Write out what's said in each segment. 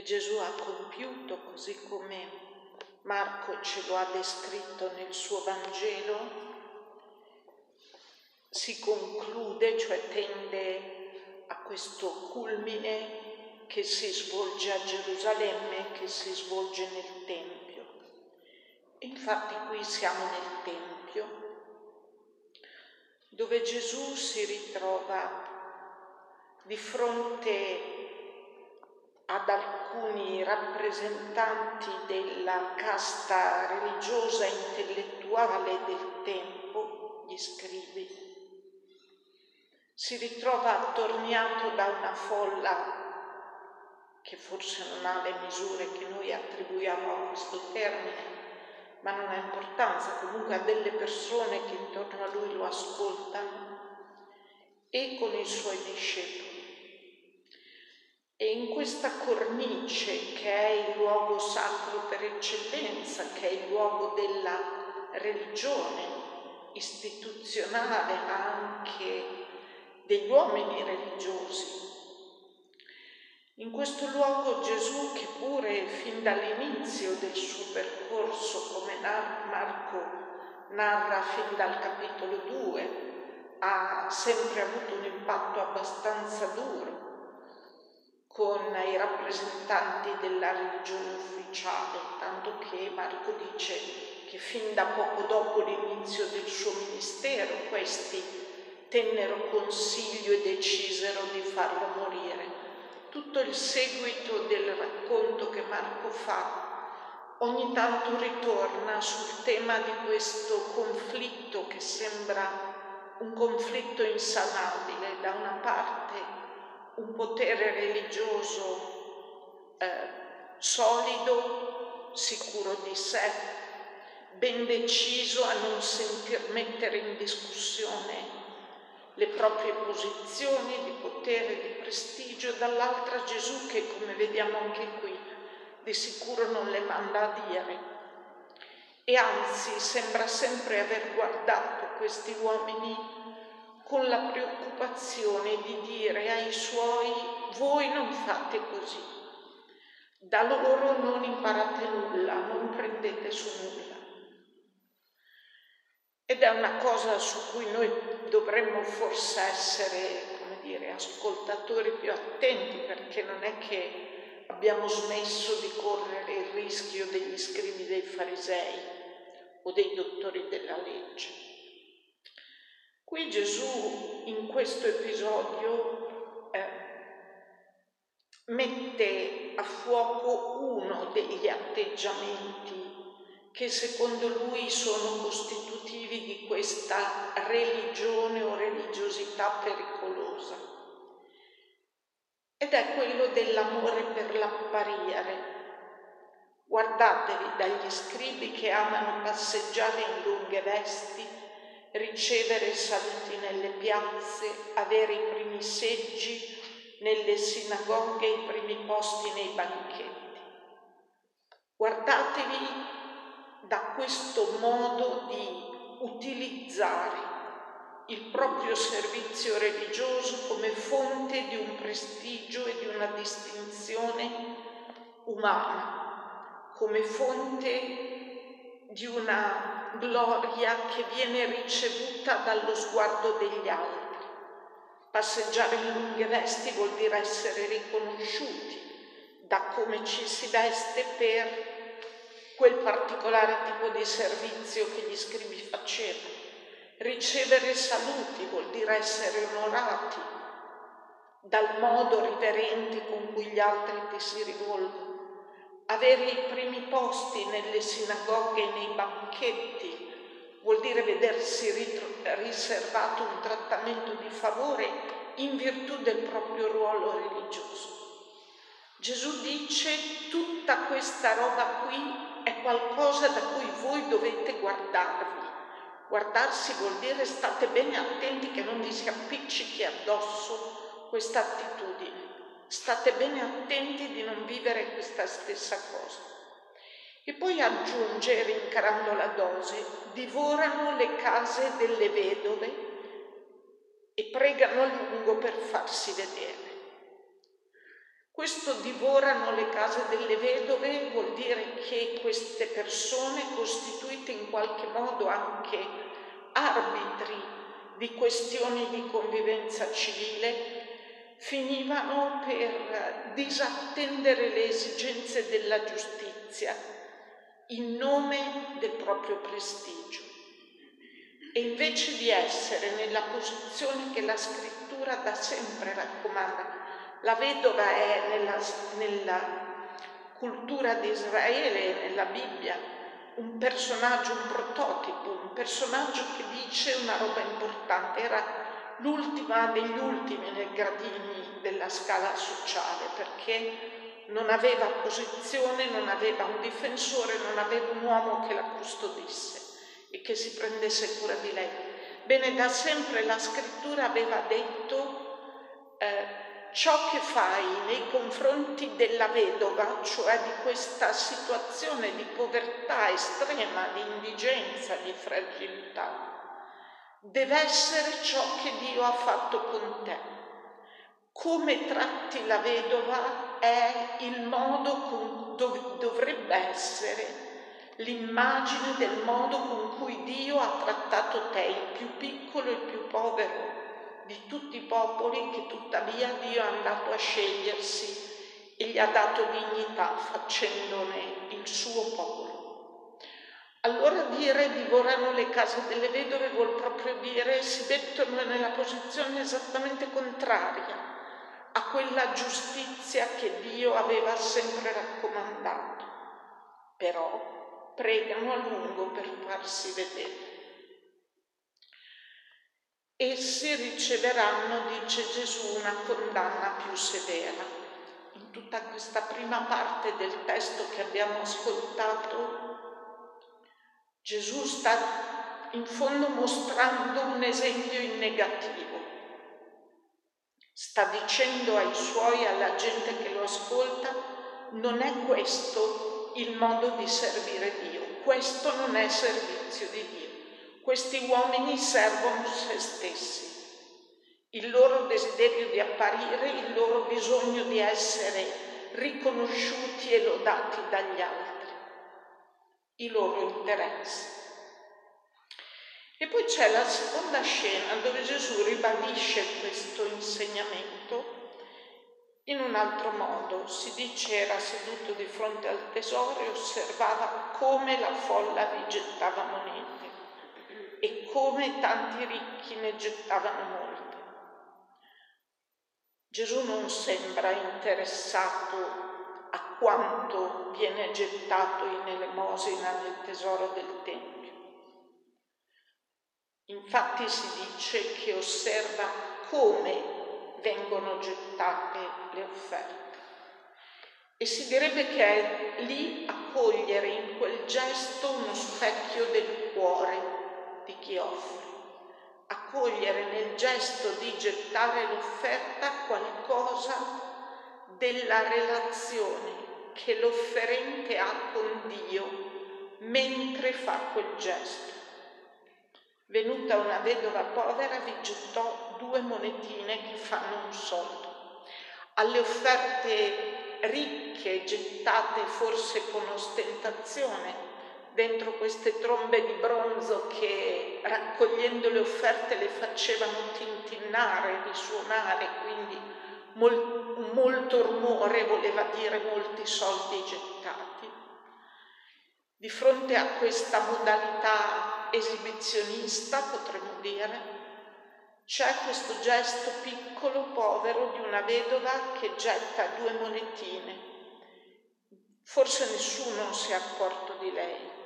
che Gesù ha compiuto, così come Marco ce lo ha descritto nel suo Vangelo, si conclude, cioè tende a questo culmine che si svolge a Gerusalemme, che si svolge nel Tempio. Infatti qui siamo nel Tempio, dove Gesù si ritrova di fronte ad alcuni rappresentanti della casta religiosa e intellettuale del tempo, gli scrivi. Si ritrova attorniato da una folla che forse non ha le misure che noi attribuiamo a questo termine, ma non ha importanza, comunque ha delle persone che intorno a lui lo ascoltano e con i suoi discepoli. E in questa cornice che è il luogo sacro per eccellenza, che è il luogo della religione istituzionale, ma anche degli uomini religiosi, in questo luogo Gesù, che pure fin dall'inizio del suo percorso, come Marco narra fin dal capitolo 2, ha sempre avuto un impatto abbastanza duro con i rappresentanti della religione ufficiale, tanto che Marco dice che fin da poco dopo l'inizio del suo ministero questi tennero consiglio e decisero di farlo morire. Tutto il seguito del racconto che Marco fa ogni tanto ritorna sul tema di questo conflitto che sembra un conflitto insanabile, da una parte un potere religioso eh, solido, sicuro di sé, ben deciso a non sentir mettere in discussione le proprie posizioni di potere, di prestigio, dall'altra Gesù che, come vediamo anche qui, di sicuro non le manda a dire. E anzi sembra sempre aver guardato questi uomini con la preoccupazione di dire ai suoi voi non fate così, da loro non imparate nulla, non prendete su nulla. Ed è una cosa su cui noi dovremmo forse essere, come dire, ascoltatori più attenti, perché non è che abbiamo smesso di correre il rischio degli scrivi dei farisei o dei dottori della legge. Qui Gesù in questo episodio eh, mette a fuoco uno degli atteggiamenti che secondo lui sono costitutivi di questa religione o religiosità pericolosa. Ed è quello dell'amore per l'apparire. Guardatevi dagli scribi che amano passeggiare in lunghe vesti ricevere saluti nelle piazze, avere i primi seggi nelle sinagoghe, i primi posti nei banchetti. Guardatevi da questo modo di utilizzare il proprio servizio religioso come fonte di un prestigio e di una distinzione umana, come fonte di una gloria che viene ricevuta dallo sguardo degli altri. Passeggiare in lunghe vesti vuol dire essere riconosciuti da come ci si veste per quel particolare tipo di servizio che gli scribi facevano. Ricevere saluti vuol dire essere onorati dal modo riverente con cui gli altri ti si rivolgono avere i primi posti nelle sinagoghe e nei banchetti vuol dire vedersi riservato un trattamento di favore in virtù del proprio ruolo religioso. Gesù dice tutta questa roba qui è qualcosa da cui voi dovete guardarvi. Guardarsi vuol dire state bene attenti che non vi si appiccichi addosso questa attitudine. State bene attenti di non vivere questa stessa cosa. E poi aggiunge, rincarando la dose, divorano le case delle vedove e pregano a lungo per farsi vedere. Questo divorano le case delle vedove vuol dire che queste persone, costituite in qualche modo anche arbitri di questioni di convivenza civile, finivano per disattendere le esigenze della giustizia in nome del proprio prestigio. E invece di essere nella posizione che la scrittura da sempre raccomanda, la vedova è nella, nella cultura di Israele, nella Bibbia, un personaggio, un prototipo, un personaggio che dice una roba importante. Era l'ultima degli ultimi nei gradini della scala sociale perché non aveva posizione, non aveva un difensore, non aveva un uomo che la custodisse e che si prendesse cura di lei. Bene, da sempre la scrittura aveva detto eh, ciò che fai nei confronti della vedova, cioè di questa situazione di povertà estrema, di indigenza, di fragilità, deve essere ciò che Dio ha fatto con te. Come tratti la vedova è il modo con dov- dovrebbe essere l'immagine del modo con cui Dio ha trattato te, il più piccolo e il più povero, di tutti i popoli che tuttavia Dio è andato a scegliersi e gli ha dato dignità facendone il suo popolo. Allora dire divorano le case delle vedove vuol proprio dire si mettono nella posizione esattamente contraria a quella giustizia che Dio aveva sempre raccomandato. Però pregano a lungo per farsi vedere. Essi riceveranno, dice Gesù, una condanna più severa. In tutta questa prima parte del testo che abbiamo ascoltato, Gesù sta in fondo mostrando un esempio in negativo. Sta dicendo ai suoi, alla gente che lo ascolta, non è questo il modo di servire Dio, questo non è servizio di Dio. Questi uomini servono se stessi, il loro desiderio di apparire, il loro bisogno di essere riconosciuti e lodati dagli altri, i loro interessi. E poi c'è la seconda scena dove Gesù ribadisce questo insegnamento in un altro modo. Si dice era seduto di fronte al tesoro e osservava come la folla vi gettava monete e come tanti ricchi ne gettavano molte. Gesù non sembra interessato quanto viene gettato in elemosina nel tesoro del Tempio. Infatti si dice che osserva come vengono gettate le offerte. E si direbbe che è lì a cogliere in quel gesto uno specchio del cuore di chi offre, accogliere nel gesto di gettare l'offerta qualcosa della relazione che l'offerente ha con Dio mentre fa quel gesto. Venuta una vedova povera vi gettò due monetine che fanno un soldo. Alle offerte ricche gettate forse con ostentazione dentro queste trombe di bronzo che raccogliendo le offerte le facevano tintinnare, risuonare, quindi mol, molto rumore voleva dire molti soldi gettati. Di fronte a questa modalità esibizionista, potremmo dire, c'è questo gesto piccolo, povero, di una vedova che getta due monetine. Forse nessuno si è accorto di lei,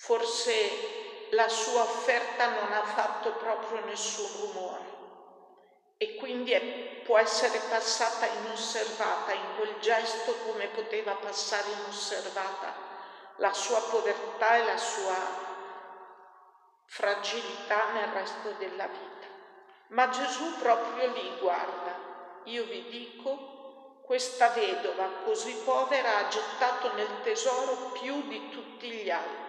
Forse la sua offerta non ha fatto proprio nessun rumore e quindi è, può essere passata inosservata in quel gesto come poteva passare inosservata la sua povertà e la sua fragilità nel resto della vita. Ma Gesù proprio lì guarda, io vi dico, questa vedova così povera ha gettato nel tesoro più di tutti gli altri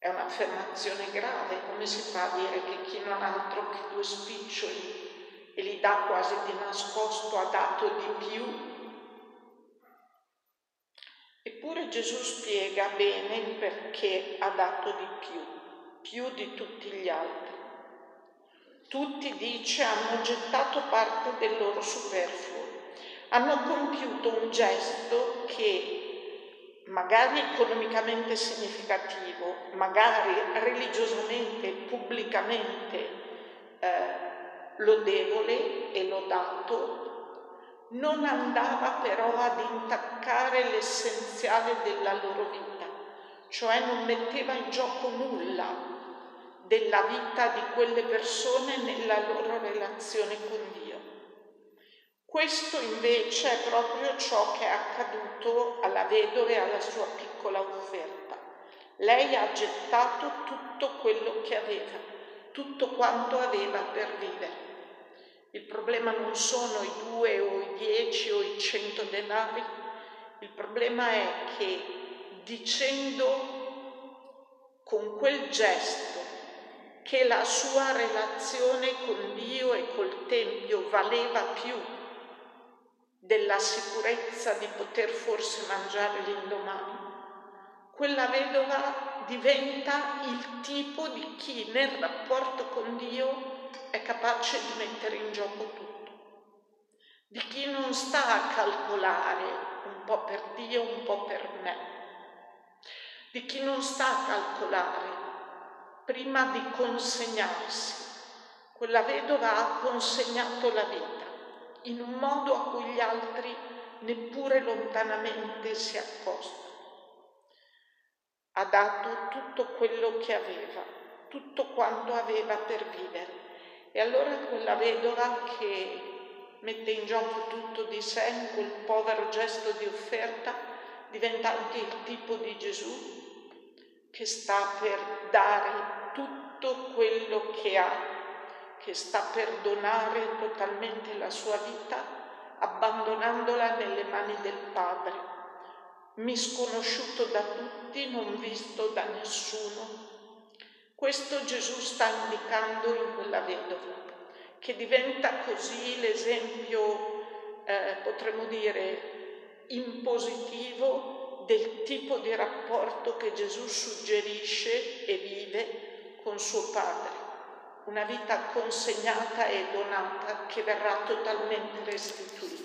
è un'affermazione grave, come si fa a dire che chi non ha altro che due spiccioli e li dà quasi di nascosto, ha dato di più. Eppure Gesù spiega bene il perché ha dato di più, più di tutti gli altri. Tutti, dice, hanno gettato parte del loro superfluo, hanno compiuto un gesto che magari economicamente significativo, magari religiosamente, pubblicamente eh, lodevole e lodato, non andava però ad intaccare l'essenziale della loro vita, cioè non metteva in gioco nulla della vita di quelle persone nella loro relazione con Dio. Questo invece è proprio ciò che è accaduto alla vedova e alla sua piccola offerta. Lei ha gettato tutto quello che aveva, tutto quanto aveva per vivere. Il problema non sono i due o i dieci o i cento denari, il problema è che dicendo con quel gesto che la sua relazione con Dio e col Tempio valeva più della sicurezza di poter forse mangiare l'indomani, quella vedova diventa il tipo di chi nel rapporto con Dio è capace di mettere in gioco tutto, di chi non sta a calcolare un po' per Dio, un po' per me, di chi non sta a calcolare prima di consegnarsi. Quella vedova ha consegnato la vita in un modo a cui gli altri neppure lontanamente si accostano. Ha dato tutto quello che aveva, tutto quanto aveva per vivere. E allora quella vedova che mette in gioco tutto di sé in quel povero gesto di offerta diventa anche il tipo di Gesù che sta per dare tutto quello che ha, che sta per donare totalmente la sua vita, abbandonandola nelle mani del Padre, misconosciuto da tutti, non visto da nessuno. Questo Gesù sta indicando in quella vedova, che diventa così l'esempio, eh, potremmo dire, impositivo del tipo di rapporto che Gesù suggerisce e vive con suo Padre, una vita consegnata e donata che verrà totalmente restituita.